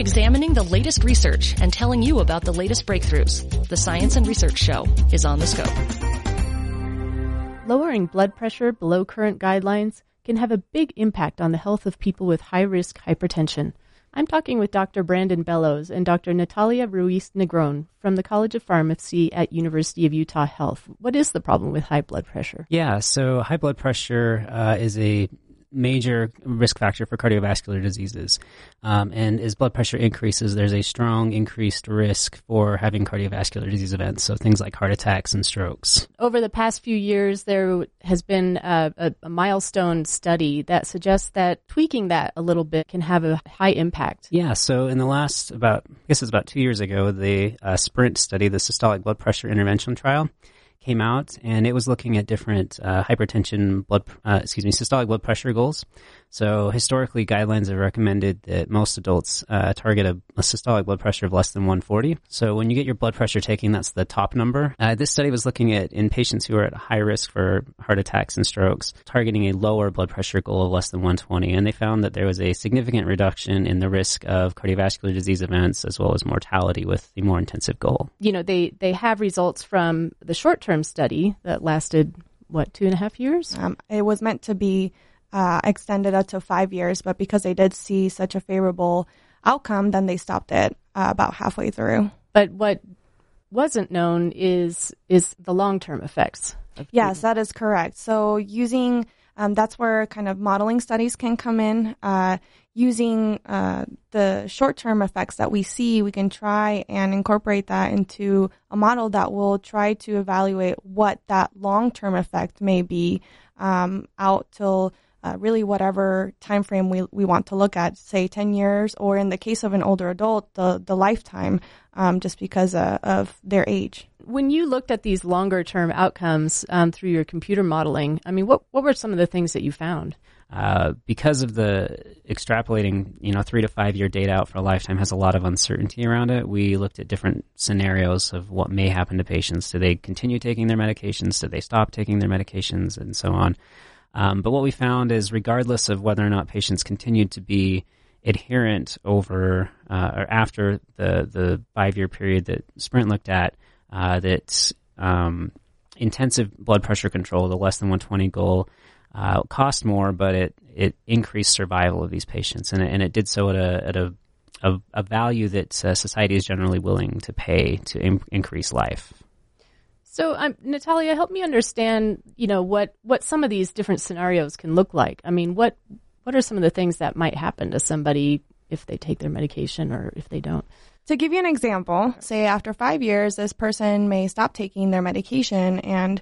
Examining the latest research and telling you about the latest breakthroughs. The Science and Research Show is on the scope. Lowering blood pressure below current guidelines can have a big impact on the health of people with high risk hypertension. I'm talking with Dr. Brandon Bellows and Dr. Natalia Ruiz Negrón from the College of Pharmacy at University of Utah Health. What is the problem with high blood pressure? Yeah, so high blood pressure uh, is a major risk factor for cardiovascular diseases. Um, and as blood pressure increases, there's a strong increased risk for having cardiovascular disease events. So things like heart attacks and strokes. Over the past few years, there has been a, a, a milestone study that suggests that tweaking that a little bit can have a high impact. Yeah. So in the last about, I guess it's about two years ago, the uh, SPRINT study, the systolic blood pressure intervention trial, came out, and it was looking at different uh, hypertension blood, uh, excuse me, systolic blood pressure goals. So historically, guidelines have recommended that most adults uh, target a, a, systolic blood pressure of less than 140. So when you get your blood pressure taken, that's the top number. Uh, this study was looking at in patients who are at high risk for heart attacks and strokes, targeting a lower blood pressure goal of less than 120, and they found that there was a significant reduction in the risk of cardiovascular disease events as well as mortality with the more intensive goal. You know, they they have results from the short term study that lasted what two and a half years. Um, it was meant to be uh, extended up to five years, but because they did see such a favorable outcome, then they stopped it uh, about halfway through. But what wasn't known is is the long term effects. Yes, that is correct. So using um, that's where kind of modeling studies can come in. Uh, using uh, the short term effects that we see, we can try and incorporate that into a model that will try to evaluate what that long term effect may be um, out till uh, really whatever time frame we, we want to look at, say 10 years, or in the case of an older adult, the, the lifetime, um, just because uh, of their age. When you looked at these longer term outcomes um, through your computer modeling, I mean, what, what were some of the things that you found? Uh, because of the extrapolating, you know, three to five year data out for a lifetime has a lot of uncertainty around it. We looked at different scenarios of what may happen to patients. Do they continue taking their medications? Do they stop taking their medications? And so on. Um, but what we found is, regardless of whether or not patients continued to be adherent over uh, or after the the five year period that Sprint looked at, uh, that um, intensive blood pressure control, the less than 120 goal, uh, cost more, but it it increased survival of these patients, and it, and it did so at a at a a, a value that uh, society is generally willing to pay to Im- increase life. So, um, Natalia, help me understand, you know, what, what some of these different scenarios can look like. I mean, what what are some of the things that might happen to somebody if they take their medication or if they don't? To give you an example, say after five years, this person may stop taking their medication. And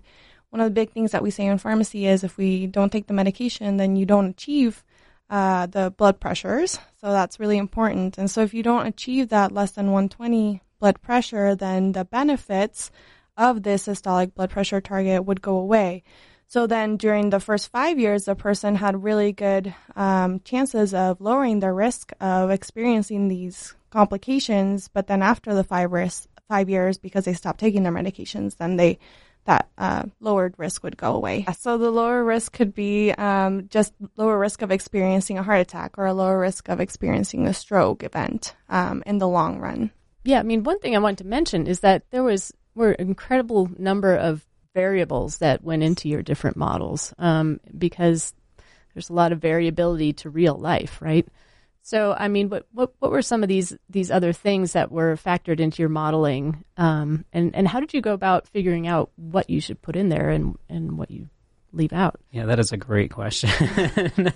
one of the big things that we say in pharmacy is if we don't take the medication, then you don't achieve uh, the blood pressures. So that's really important. And so if you don't achieve that less than 120 blood pressure, then the benefits of this systolic blood pressure target would go away. So then during the first five years, the person had really good um, chances of lowering their risk of experiencing these complications. But then after the five, risk, five years, because they stopped taking their medications, then they that uh, lowered risk would go away. So the lower risk could be um, just lower risk of experiencing a heart attack or a lower risk of experiencing a stroke event um, in the long run. Yeah, I mean, one thing I want to mention is that there was were incredible number of variables that went into your different models um, because there's a lot of variability to real life, right? So, I mean, what, what what were some of these these other things that were factored into your modeling, um, and and how did you go about figuring out what you should put in there and and what you leave out? Yeah, that is a great question.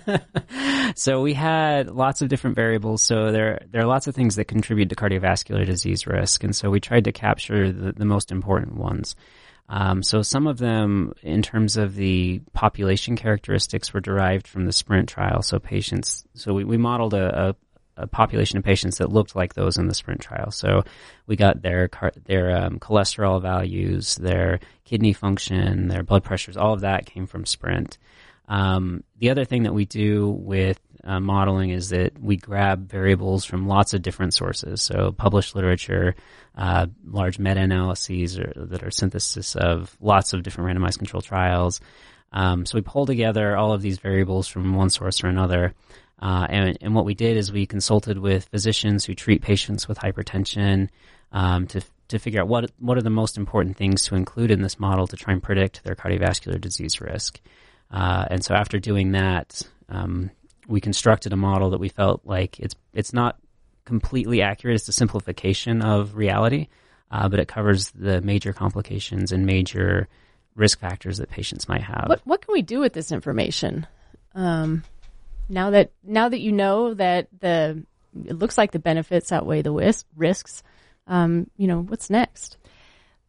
so we had lots of different variables. So there there are lots of things that contribute to cardiovascular disease risk, and so we tried to capture the, the most important ones. Um, so some of them, in terms of the population characteristics, were derived from the SPRINT trial. So patients, so we, we modeled a, a a population of patients that looked like those in the sprint trial. So we got their their um, cholesterol values, their kidney function, their blood pressures. All of that came from sprint. Um, the other thing that we do with uh, modeling is that we grab variables from lots of different sources. So published literature, uh, large meta-analyses or, that are synthesis of lots of different randomized control trials. Um, so we pull together all of these variables from one source or another Uh, and, and what we did is we consulted with physicians who treat patients with hypertension um, to to figure out what what are the most important things to include in this model to try and predict their cardiovascular disease risk. Uh, and so after doing that, um, we constructed a model that we felt like it's it's not completely accurate. It's a simplification of reality, uh, but it covers the major complications and major risk factors that patients might have. What what can we do with this information? Um, now that now that you know that the it looks like the benefits outweigh the wis- risks, um, you know what's next?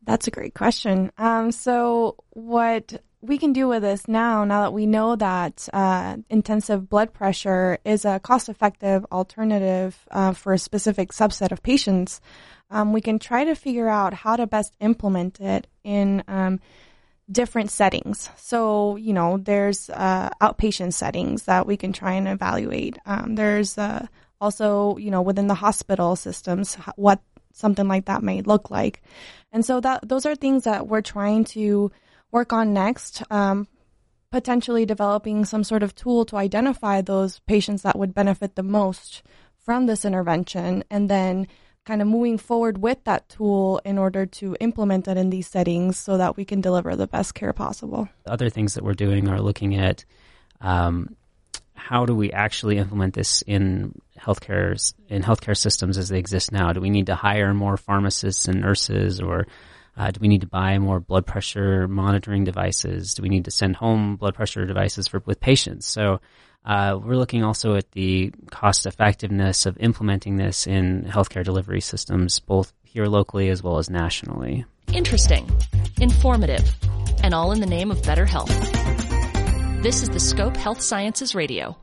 That's a great question. Um, so what we can do with this now, now that we know that uh, intensive blood pressure is a cost-effective alternative uh, for a specific subset of patients, um, we can try to figure out how to best implement it in um, different settings. So, you know, there's uh, outpatient settings that we can try and evaluate. Um, there's uh, also, you know, within the hospital systems, what something like that may look like. And so that those are things that we're trying to work on next. Um, potentially developing some sort of tool to identify those patients that would benefit the most from this intervention and then kind of moving forward with that tool in order to implement it in these settings so that we can deliver the best care possible. Other things that we're doing are looking at um, how do we actually implement this in healthcare in healthcare systems as they exist now? Do we need to hire more pharmacists and nurses, or uh, do we need to buy more blood pressure monitoring devices? Do we need to send home blood pressure devices for with patients? So uh, we're looking also at the cost effectiveness of implementing this in healthcare delivery systems, both here locally as well as nationally. Interesting, informative, and all in the name of better health. This is the Scope Health Sciences Radio.